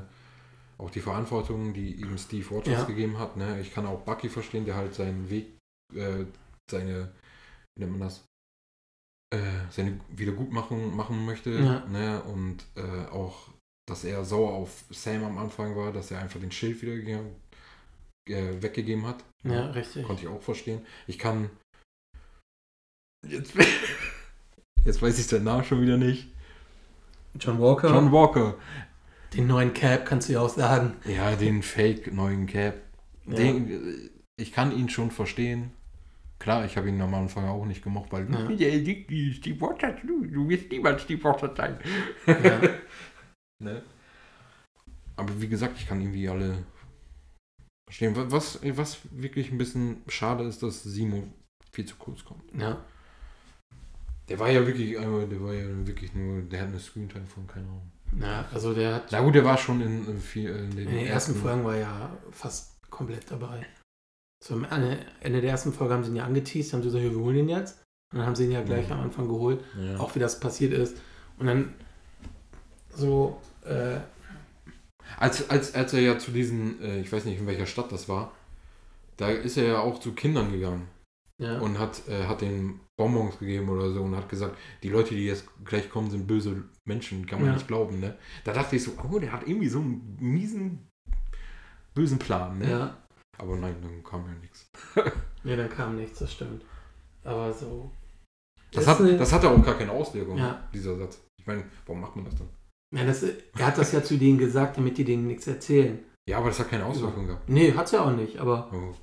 auch die Verantwortung, die ihm Steve Rogers Ja. gegeben hat. Ne? Ich kann auch Bucky verstehen, der halt seinen Weg, äh, seine, wie nennt man das? Äh, seine Wiedergutmachung machen möchte. Ja. Ne? Und äh, auch, dass er sauer auf Sam am Anfang war, dass er einfach den Schild wieder äh, weggegeben hat. ja, richtig. Konnte ich auch verstehen. Ich kann. Jetzt, *laughs* jetzt weiß ich seinen Namen schon wieder nicht. John Walker, John Walker. Den neuen Cap kannst du ja auch sagen. Ja, den Fake neuen Cap. Ja. Den, äh, ich kann ihn schon verstehen. Klar, ich habe ihn am Anfang auch nicht gemocht, weil Ja. der Steve Rogers, du, du wirst niemals Steve Rogers sein. Ja. *laughs* ne? Aber wie gesagt, ich kann irgendwie alle verstehen. Wa- Was, was wirklich ein bisschen schade ist, dass Simo viel zu kurz kommt. ja. Der war ja wirklich, äh, der war ja wirklich nur, der hat eine Screentime von, keine Ahnung. Ja, also der hat Na gut, der war schon in, in, viel, in den in den ersten Folgen war ja fast komplett dabei. So am Ende der ersten Folge haben sie ihn ja angeteased, haben sie gesagt, wir holen ihn jetzt. Und dann haben sie ihn ja gleich Mhm. am Anfang geholt, Ja. auch wie das passiert ist. Und dann so, äh, Als, als, als er ja zu diesen, äh, ich weiß nicht in welcher Stadt das war, da ist er ja auch zu Kindern gegangen ja, und hat, äh, hat den Bonbons gegeben oder so und hat gesagt, die Leute, die jetzt gleich kommen, sind böse Menschen, kann man Ja. nicht glauben, ne? Da dachte ich so, oh, der hat irgendwie so einen miesen, bösen Plan, ne? ja, Aber nein, dann kam ja nichts. *laughs* nee, dann kam nichts, das stimmt. Aber so. Das hat, eine- das hatte auch gar keine Auswirkung, Ja. dieser Satz. Ich meine, warum macht man das dann? ja, das, er hat das ja zu denen gesagt, damit die denen nichts erzählen. Ja, aber das hat keine Auswirkung gehabt. Nee, hat's ja auch nicht, aber Oh,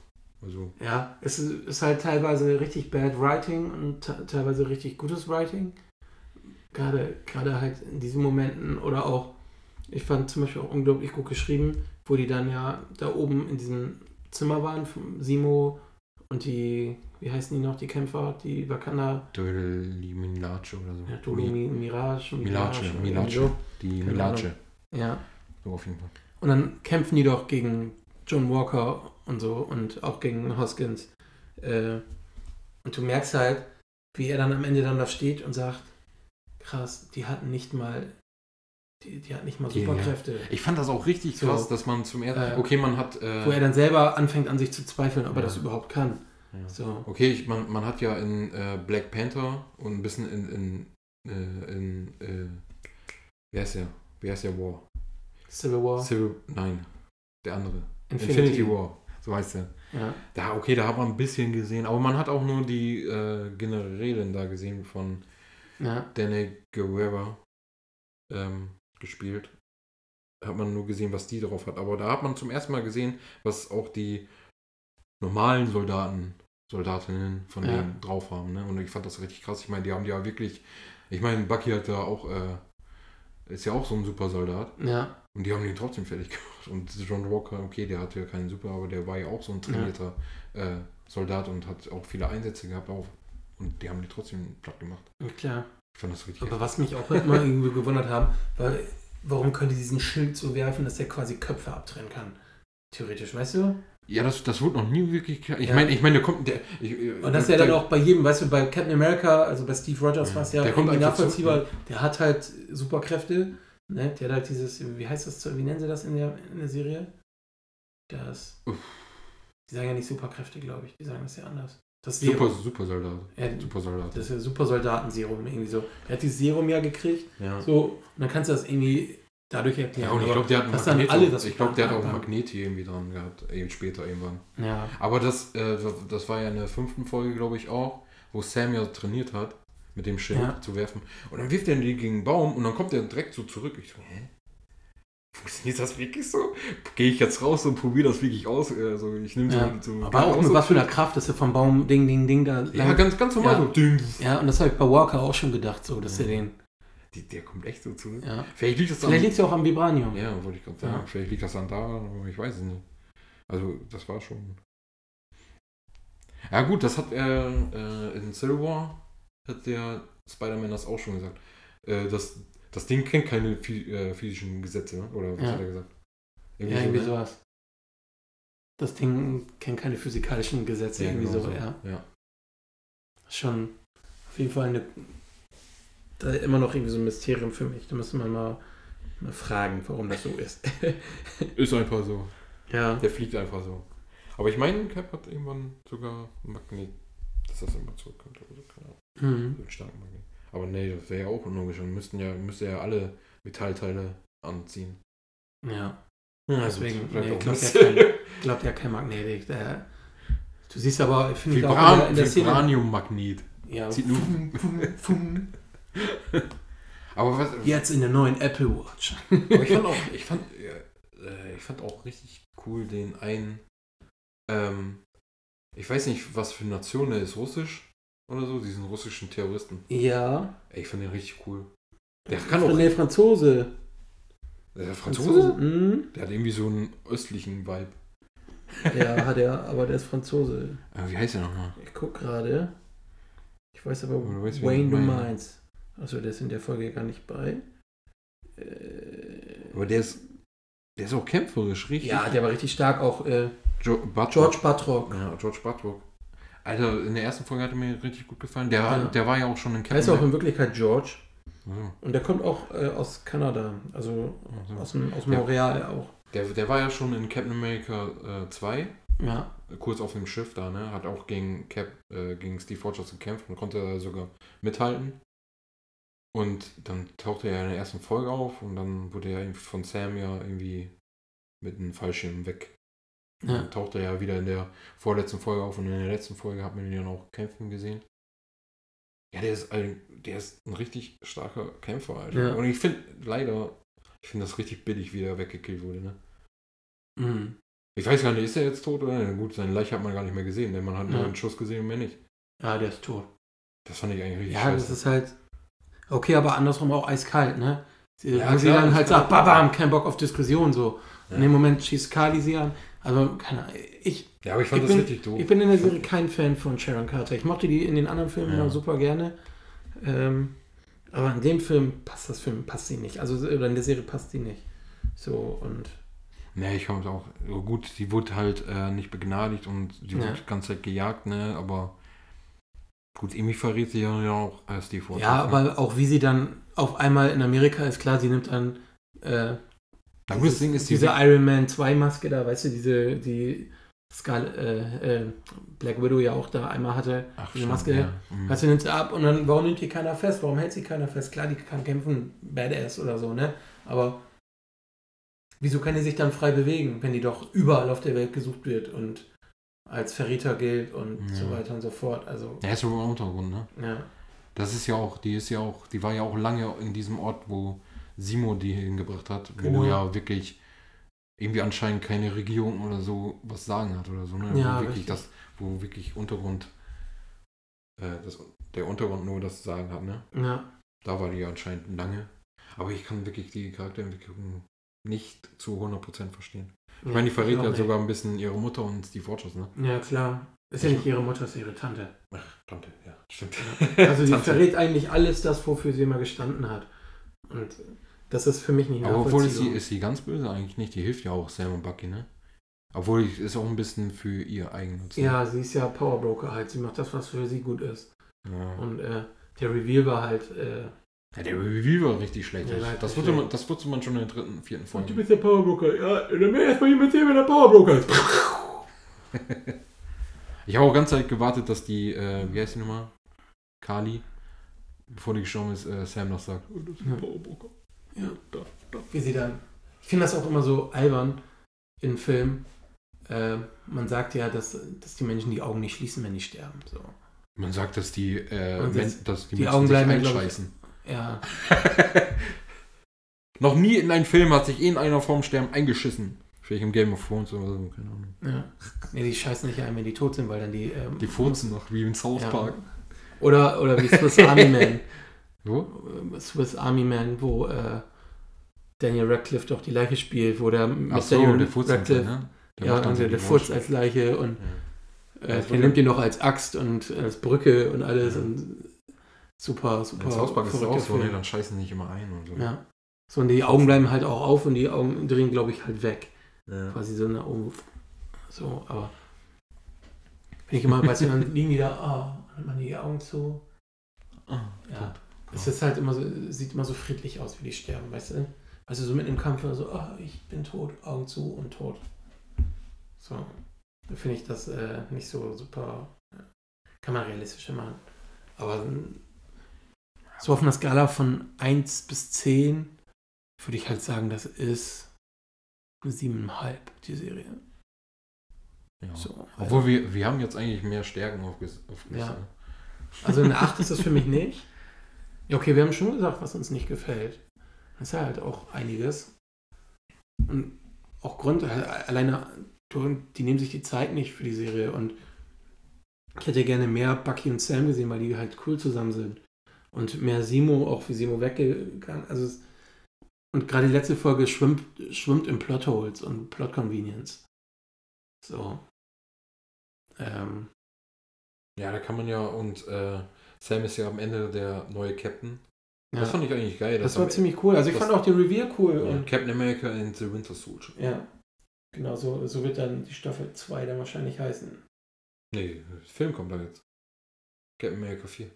also, Ja, es ist, halt teilweise richtig bad Writing und te- teilweise richtig gutes Writing. Gerade, gerade halt in diesen Momenten oder auch, ich fand zum Beispiel auch unglaublich gut geschrieben, wo die dann ja da oben in diesem Zimmer waren, von Simo und die, wie heißen die noch, die Kämpfer, die Wakanda, Dödeli Milace oder so. ja, Dolo Mi- Mirage, Milace, Milace. Die Milace. Ja, So auf jeden Fall. Und dann kämpfen die doch gegen John Walker und so und auch gegen Hoskins. Äh, und du merkst halt, wie er dann am Ende dann da steht und sagt, krass, die hatten nicht mal, die, die hatten nicht mal Superkräfte. Ich fand das auch richtig So. krass, dass man zum ersten. Äh, okay, man hat. Wo Äh, er dann selber anfängt an sich zu zweifeln, ob er Ja. das überhaupt kann. So. Okay, ich, man, man hat ja in äh, Black Panther und ein bisschen in. in, äh, in äh, wie heißt der? Wie heißt der War? Civil War, Civil. Nein, der andere. Infinity, Infinity, War. So heißt der. Ja, Da, okay, da hat man ein bisschen gesehen, aber man hat auch nur die äh, Generälin da gesehen von ja, Danny Guerrera ähm, gespielt. Hat man nur gesehen, was die drauf hat. Aber da hat man zum ersten Mal gesehen, was auch die normalen Soldaten, Soldatinnen von Ja. denen drauf haben. Ne? Und ich fand das richtig krass. Ich meine, die haben die ja wirklich. Ich meine, Bucky hat da auch, äh, ist ja auch so ein super Soldat. ja, Und die haben den trotzdem fertig *laughs* gemacht. Und John Walker, okay, der hatte ja keinen Super, aber der war ja auch so ein trainierter äh, Soldat und hat auch viele Einsätze gehabt. Auch. Und die haben die trotzdem platt gemacht. klar. Ich fand das richtig Aber was mich auch immer irgendwie gewundert haben, war, warum könnte diesen Schild so werfen, dass er quasi Köpfe abtrennen kann? Theoretisch, weißt du? Ja, das, das wurde noch nie wirklich klar. Ich Ja. meine, ich meine, der kommt. Der, ich, Und das ist ja dann auch bei jedem, weißt du, bei Captain America, also bei Steve Rogers Ja, war es ja der kommt nachvollziehbar. zurück, Der hat halt Superkräfte. Ne? Der hat halt dieses, wie heißt das, wie nennen sie das in der, in der Serie? Das. Uff. Die sagen ja nicht Superkräfte, glaube ich. Die sagen das ja anders. Das Super. Supersoldat. Ja, Supersoldat. das ist ja Supersoldatenserum, irgendwie so. Er hat dieses Serum ja gekriegt. Ja. So, und dann kannst du das irgendwie dadurch erklären. Ja, und ich glaube, der hat einen dass dann Magnet. alle das ich glaube, der hat auch einen. Magnet hier irgendwie dran gehabt, eben später irgendwann. Ja. Aber das, äh, das war ja in der fünften Folge, glaube ich, auch, wo Sam ja trainiert hat, mit dem Schild Ja. zu werfen. Und dann wirft er den gegen den Baum und dann kommt er direkt so zurück. Ich so, hä? Funktioniert das wirklich so? Gehe ich jetzt raus und probiere das wirklich aus? Also ich nehme so, Ja. so Aber auch mit so- was für einer Kraft, dass er vom Baum Ding, Ding, Ding da. Ja, lang- ganz, ganz normal Ja. so. Ding. ja, und das habe ich bei Walker auch schon gedacht, so, dass er den. Die, der kommt echt so zurück. Ja. Vielleicht liegt das Vielleicht liegt es ja auch am Vibranium. Ja, wollte ich gerade sagen. Ja. Vielleicht liegt das an da, aber ich weiß es nicht. Also, das war schon. Ja, gut, das hat er äh, in Civil War, hat der Spider-Man das auch schon gesagt. Äh, das, das Ding kennt keine äh, physischen Gesetze, ne? oder was Ja. hat er gesagt? Ja, irgendwie ne? sowas. Das Ding kennt keine physikalischen Gesetze, Ja, irgendwie genau so, ja. ja. Schon auf jeden Fall eine. Da immer noch irgendwie so ein Mysterium für mich. Da müsste man mal, mal fragen, warum das so ist. *laughs* Ist einfach so. ja. Der fliegt einfach so. Aber ich meine, Cap hat irgendwann sogar Magnet, dass das immer zurückkommt. Oder so, keine Ahnung. Mhm. Einen starken Magnet. Aber nee, das wäre ja auch unlogisch. Dann müssten ja, müsste ja alle Metallteile anziehen. Ja. Ja, Deswegen, nee, auch glaubt ja kein, *laughs* glaubt ja kein Magnetik. Der, du siehst aber, finde ich auch in der, der Szene. Vibranium-Magnet. Ja, Zieht nur- fum, fum, fum. *laughs* Aber was, Jetzt in der neuen Apple Watch. aber ich fand auch, ich fand, äh, ich fand auch richtig cool den einen, ähm, ich weiß nicht, was für eine Nation der ist, russisch oder so, diesen russischen Terroristen. Ja. Ey, ich fand den richtig cool. Der kann auch, Nee, Franzose. der ist Franzose? Mhm. Der hat irgendwie so einen östlichen Vibe. Ja, hat er, aber der ist Franzose. Äh, wie heißt der nochmal? Ich guck gerade. Ich weiß aber, Du weißt, Wayne du meinst. Achso, der ist in der Folge gar nicht bei. Äh, Aber der ist, der ist auch kämpferisch, richtig. ja, der war richtig stark. Auch äh, Jo Bartok. George Batrock. Ja, George Bartok. Alter, in der ersten Folge hat er mir richtig gut gefallen. Der, Ja. der war ja auch schon in Der ist auch in Wirklichkeit George. Ja, Und der kommt auch äh, aus Kanada. Also also. aus, dem, aus. Montreal auch. Der, der war ja schon in Captain America äh, 2, Ja. kurz auf dem Schiff da, ne? Hat auch gegen Cap, äh, gegen Steve Rogers gekämpft und konnte da sogar mithalten. Und dann tauchte er in der ersten Folge auf und dann wurde er von Sam ja irgendwie mit einem Fallschirm weg. Ja. Dann tauchte er ja wieder in der vorletzten Folge auf und in der letzten Folge hat man ihn dann auch kämpfen gesehen. Ja, der ist ein, der ist ein richtig starker Kämpfer, Alter. Ja. Und ich finde leider, ich finde das richtig billig, wie er weggekillt wurde, ne? Mhm. Ich weiß gar nicht, ist er jetzt tot oder? Gut, seine Leiche hat man gar nicht mehr gesehen, denn man hat nur Ja. einen Schuss gesehen und mehr nicht. Ja, der ist tot. Das fand ich eigentlich richtig Ja, scheiße. das ist halt. Okay, aber andersrum auch eiskalt, ne? Sie, Ja, sie klar, dann halt sagt, babam, kein Bock auf Diskussion, so. Ja. In dem Moment schießt Kali sie an. Also, keine Ahnung. Ich, ja, aber ich fand ich das bin- richtig doof. ich bin in der Serie kein Fan von Sharon Carter. Ich mochte die in den anderen Filmen Ja. immer super gerne. Ähm, aber in dem Film passt das Film, passt sie nicht. Also, oder in der Serie passt sie nicht. So, und. Nee, ich fand auch, oh gut, die wurde halt äh, nicht begnadigt und die Ja. wurde die ganze Zeit gejagt, ne, aber gut, irgendwie verrät sie ja auch äh, Steve Rogers. Ja, aber auch wie sie dann auf einmal in Amerika ist, klar, sie nimmt dann. Äh, Gut, das Ding ist, die, diese Iron Man 2 Maske da, weißt du, diese, die Skal äh, äh, Black Widow ja auch da einmal hatte. Ach, diese Maske. ja. Mhm. Weißt du, nimmt sie ab und dann, warum nimmt die keiner fest? Warum hält sie keiner fest? Klar, die kann kämpfen, Badass oder so, ne? Aber wieso kann die sich dann frei bewegen, wenn die doch überall auf der Welt gesucht wird und als Verräter gilt und Ja. so weiter und so fort? Also, Der ist im Untergrund, ne? ja. Das ist ja auch, die ist ja auch, die war ja auch lange in diesem Ort, wo Simo die hingebracht hat, wo Genau. ja wirklich irgendwie anscheinend keine Regierung oder so was sagen hat oder so, ne? Ja, wo wirklich richtig. das, wo wirklich Untergrund, äh, das, der Untergrund nur das Sagen hat, ne? Ja. Da war die ja anscheinend lange. Aber ich kann wirklich die Charakterentwicklung nicht zu 100% verstehen. Ich meine, die verrät ja sogar ein bisschen ihre Mutter und Steve Rogers, ne? Ja, klar. Ist ja nicht ihre Mutter, ist ihre Tante. Ach, Tante, ja, stimmt. Also die *laughs* Tante. verrät eigentlich alles das, wofür sie immer gestanden hat. Und das ist für mich nicht Aber obwohl ist sie, ist sie ganz böse eigentlich nicht. Die hilft ja auch Sam und Bucky, ne? Obwohl, ich- ist auch ein bisschen für ihr Eigennutz. Ja, sie ist ja Powerbroker halt. Sie macht das, was für sie gut ist. ja. Und äh, der Reveal war halt. Äh, Ja, der Review war richtig schlecht. Halt das, wusste man, das wusste man schon in der dritten, vierten Folge. bist der Powerbroker. Ja, dann mir erstmal jemand sehen, wer der Powerbroker ist. *laughs* Ich habe auch ganz Zeit gewartet, dass die, äh, wie heißt die nochmal? Kali, bevor die gestorben ist, äh, Sam noch sagt. Oh, das ist ein Ja. Powerbroker. Ja. Da, da. Wie sie dann. Ich finde das auch immer so albern in Filmen. Äh, man sagt ja, dass, dass die Menschen die Augen nicht schließen, wenn die sterben. So. Man sagt, dass die, äh, das- dass die, die Menschen Augen sich bleiben ja, glaub ich, einscheißen. Ja, *laughs* Noch nie in einem Film hat sich irgendeiner vorm Sterben eingeschissen. Vielleicht im Game of Thrones oder so, keine Ahnung. ja. Nee, die scheißen nicht ein, wenn die tot sind, weil dann die. Ähm, Die furzen noch, wie in South Ja. Park. Oder, oder wie Swiss Army Man. *laughs* Wo? äh, Swiss Army Man, wo äh, Daniel Radcliffe doch die Leiche spielt, wo der mit Ach so, Daniel der furzt Radcliffe, ne? Der ja, und so der, die der Geräusche. als Leiche und Ja. äh, Das der nimmt ihn noch als Axt und als Brücke und alles Ja. und super, super South Park ist auch so, ne? Dann scheißen nicht immer ein und so. Ja. So, und die Augen bleiben halt auch auf und die Augen drehen, glaube ich, halt weg. Ja. Quasi so nach oben. So, aber wenn ich immer, weißt du, dann liegen die da, und dann machen die die Augen zu. Ah, Ja. tot. Es ist halt immer so, sieht immer so friedlich aus, wie die sterben, weißt du? Also so mit im Kampf so, ah, ich bin tot, Augen zu und tot. So. Da finde ich das äh, nicht so super. Kann man realistischer machen. Aber ähm, so auf einer Skala von 1 bis 10 würde ich halt sagen, das ist eine 7,5, die Serie. Ja. So. Obwohl wir, wir haben jetzt eigentlich mehr Stärken aufges aufgelistet. Ja. Also eine 8 ist das für mich nicht. Ja, okay, wir haben schon gesagt, was uns nicht gefällt. Das ist ja halt auch einiges. Und auch Grund, äh, alleine, die nehmen sich die Zeit nicht für die Serie und ich hätte gerne mehr Bucky und Sam gesehen, weil die halt cool zusammen sind. Und mehr Simo, auch wie Simo weggegangen. Also es, und gerade die letzte Folge schwimmt, schwimmt im Plotholes und Plot Convenience. So. Ähm, Ja, da kann man ja, und äh, Sam ist ja am Ende der neue Captain. ja. Das fand ich eigentlich geil. Das war ziemlich cool. Also ich fand auch den Reveal cool. ja, Und, Captain America and the Winter Soldier. ja. Genau, so, so wird dann die Staffel 2 dann wahrscheinlich heißen. Nee, Film kommt da jetzt. Captain America 4.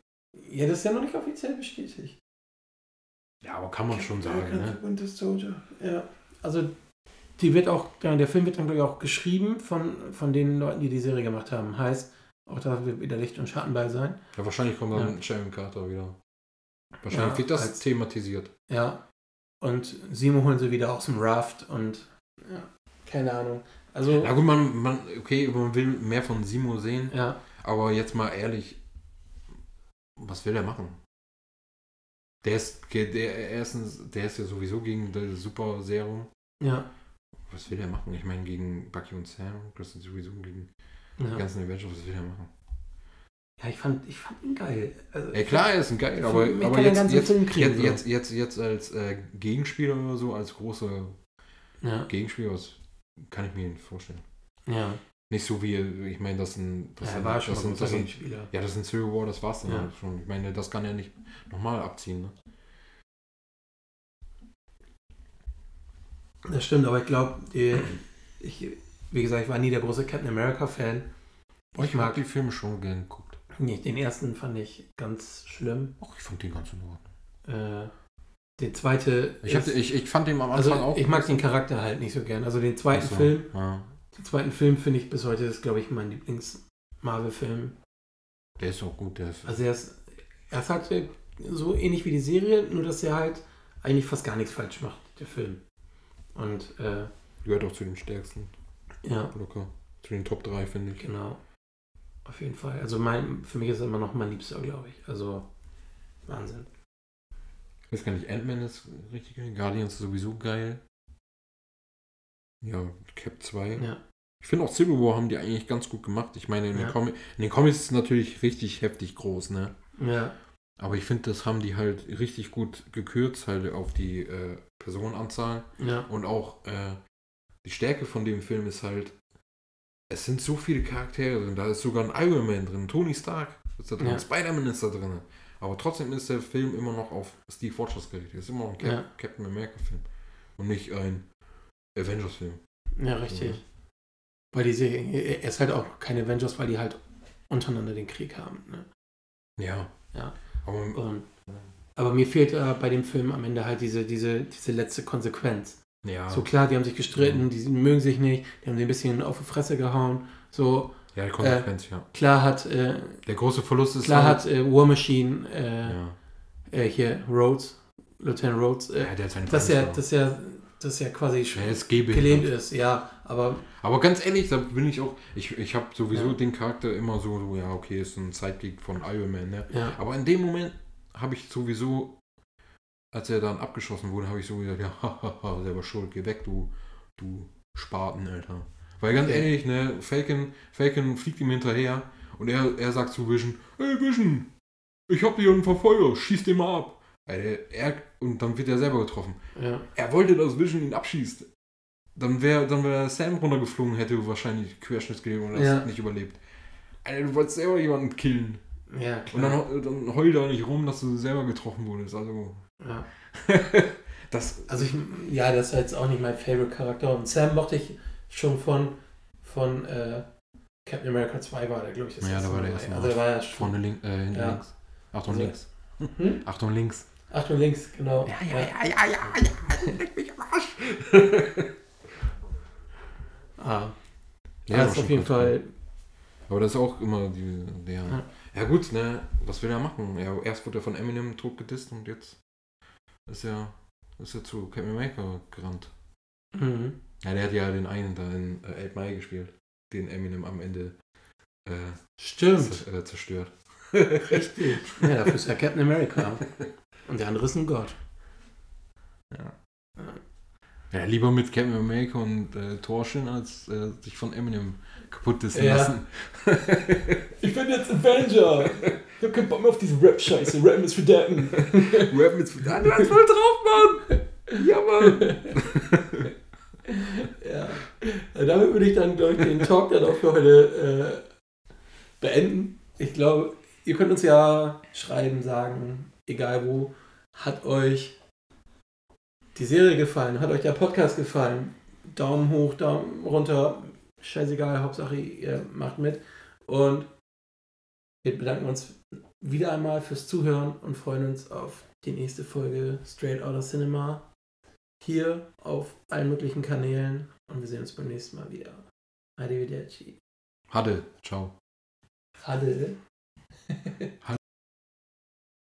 Ja, das ist ja noch nicht offiziell bestätigt. Ja, aber kann man schon sagen, ne? Winter Soldier. Ja. Also die wird auch, der Film wird dann glaube ich auch geschrieben von, von den Leuten, die die Serie gemacht haben. Heißt, auch da wird wieder Licht und Schatten bei sein. Ja, wahrscheinlich kommt dann Ja. Sharon Carter wieder. Wahrscheinlich Ja, wird das als- thematisiert. Ja. Und Simo holen sie wieder aus dem Raft und ja, keine Ahnung. Also, Na gut, man, man, okay, man will mehr von Simo sehen, ja, aber jetzt mal ehrlich, was will er machen? Der ist, der, erstens, der ist ja sowieso gegen das Super Serum. ja, Was will er machen? Ich meine, gegen Bucky und Sam, das sind sowieso gegen die ja. ganzen Avengers, was will er machen? Ja, ich fand, ich fand ihn geil. Also, Ja klar, er ist ein geil, aber, aber jetzt, jetzt, kriegen, jetzt, so. jetzt, jetzt, jetzt als äh, Gegenspieler oder so, als großer Ja, Gegenspieler, was kann ich mir nicht vorstellen. ja. Nicht so wie, ich meine, das sind, das ja, sind, war schon das sind, das sind, Gegenspieler. ja, das sind Civil War, das war's dann Ja. halt schon. Ich meine, das kann er nicht nochmal abziehen, ne? Das stimmt, aber ich glaube, ich, wie gesagt, ich war nie der große Captain America-Fan. Ich ich mag die Filme schon gern geguckt. Nee, den ersten fand ich ganz schlimm. Ach, ich fand den ganz in Ordnung. Äh, der zweite. Ich, hab, ist- ich, ich fand den am also Anfang auch. ich mag den Charakter halt nicht so gern. Also den zweiten so, Film, Ja, den zweiten Film finde ich bis heute ist, glaube ich, mein Lieblings-Marvel-Film. der ist auch gut, der ist. Also er ist, er ist halt so ähnlich wie die Serie, nur dass er halt eigentlich fast gar nichts falsch macht, der Film. Und äh, gehört auch zu den stärksten. Ja, Locker. Zu den Top 3, finde ich. genau. Auf jeden Fall. Also mein, für mich ist er immer noch mein Liebster, glaube ich. Also Wahnsinn. Ich weiß gar nicht, Ant-Man ist richtig geil. Guardians ist sowieso geil. Ja, Cap 2. Ja. Ich finde auch Civil War haben die eigentlich ganz gut gemacht. Ich meine, in, Ja. den, Comi in den Comics ist es natürlich richtig heftig groß, ne? Ja, Aber ich finde, das haben die halt richtig gut gekürzt, halt auf die äh, Personenanzahl. ja, Und auch äh, die Stärke von dem Film ist halt, es sind so viele Charaktere drin. Da ist sogar ein Iron Man drin, Tony Stark ist da drin, Ja. Spider-Man ist da drin. Aber trotzdem ist der Film immer noch auf Steve Rogers gerichtet. Es ist immer noch ein Cap Ja. Captain America-Film. Und nicht ein Avengers-Film. ja, richtig. Weil die Serie, er ist halt auch keine Avengers, weil die halt untereinander den Krieg haben. Ne? Ja. Ja. Aber, Und, aber mir fehlt äh, bei dem Film am Ende halt diese, diese, diese letzte Konsequenz. Ja. So klar, die haben sich gestritten, die mögen sich nicht, die haben sie ein bisschen auf die Fresse gehauen. So, ja, die Konsequenz, ja. klar hat, äh, Der große Verlust ist klar halt, hat äh, War Machine äh, ja. äh, hier Rhodes, Lieutenant Rhodes, äh, ja, der hat seine dass er, dass er, dass er quasi gehbehindert. gelähmt ist, ja, aber Aber ganz ehrlich, da bin ich auch, ich, ich habe sowieso Ja. den Charakter immer so, so, ja, okay, ist ein Sidekick von Iron Man, ne? ja, Aber in dem Moment habe ich sowieso, als er dann abgeschossen wurde, habe ich so gesagt, ja, *laughs* hahaha, selber schuld, geh weg, du, du Spaten, Alter. Weil ganz Okay. ehrlich, ne, Falcon, Falcon fliegt ihm hinterher und er, er sagt zu Vision, hey Vision, ich hab hier einen Verfolger, schieß den mal ab. Alter, er, und dann wird er selber getroffen. ja, Er wollte, dass Vision ihn abschießt. Dann wäre dann wär Sam runtergeflogen, hätte wahrscheinlich Querschnittsgelähmt und das Ja. nicht überlebt. Alter, du wolltest selber jemanden killen. ja, Und klar. dann, dann heul da nicht rum, dass du selber getroffen wurdest. Also, ja. *laughs* das. Also ich, ja, das ist jetzt auch nicht mein Favorite Charakter. Und Sam mochte ich schon von, von äh, Captain America 2 war der, glaube ich. das Ja, da war der erste Also der war ja schon. Vorne link, äh, hinten Ja. links. Achtung Also- links. Hm? Achtung links. Achtung, links, genau. ja, ja, ja, ja. Leck mich am Arsch. *laughs* Ah, Ja, das ist auf jeden Fall. Aber das ist auch immer die, der. Ja. Ja. gut, ne? Was will er machen? Ja, erst wurde er von Eminem tot gedisst und jetzt ist er, ist er zu Captain America gerannt. Mhm. Ja, der hat ja den einen da in äh, 8 Mai gespielt, den Eminem am Ende äh, Stimmt, z- äh, zerstört. richtig. *laughs* Ja, dafür ist ja Captain America. Und der andere ist ein Gott. Ja. Ja, lieber mit Captain America und äh, Torschen, als äh, sich von Eminem kaputt dissen Ja. lassen. *laughs* Ich bin jetzt Avenger. Ich hab keinen Bock mehr auf diese Rap-Scheiße. Rap ist für Deppen. *laughs* Rappen ist ah, du hast voll drauf, Mann! Ja, Mann! *laughs* Ja. Damit würde ich dann, glaube ich, den Talk dann auch für heute äh, beenden. Ich glaube, ihr könnt uns ja schreiben, sagen, egal wo, hat euch die Serie gefallen, hat euch der Podcast gefallen. Daumen hoch, Daumen runter, scheißegal, Hauptsache ihr macht mit. Und wir bedanken uns wieder einmal fürs Zuhören und freuen uns auf die nächste Folge Straight Outta Cinema hier auf allen möglichen Kanälen und wir sehen uns beim nächsten Mal wieder. Arrivederci. Hatte, ciao. Hadel.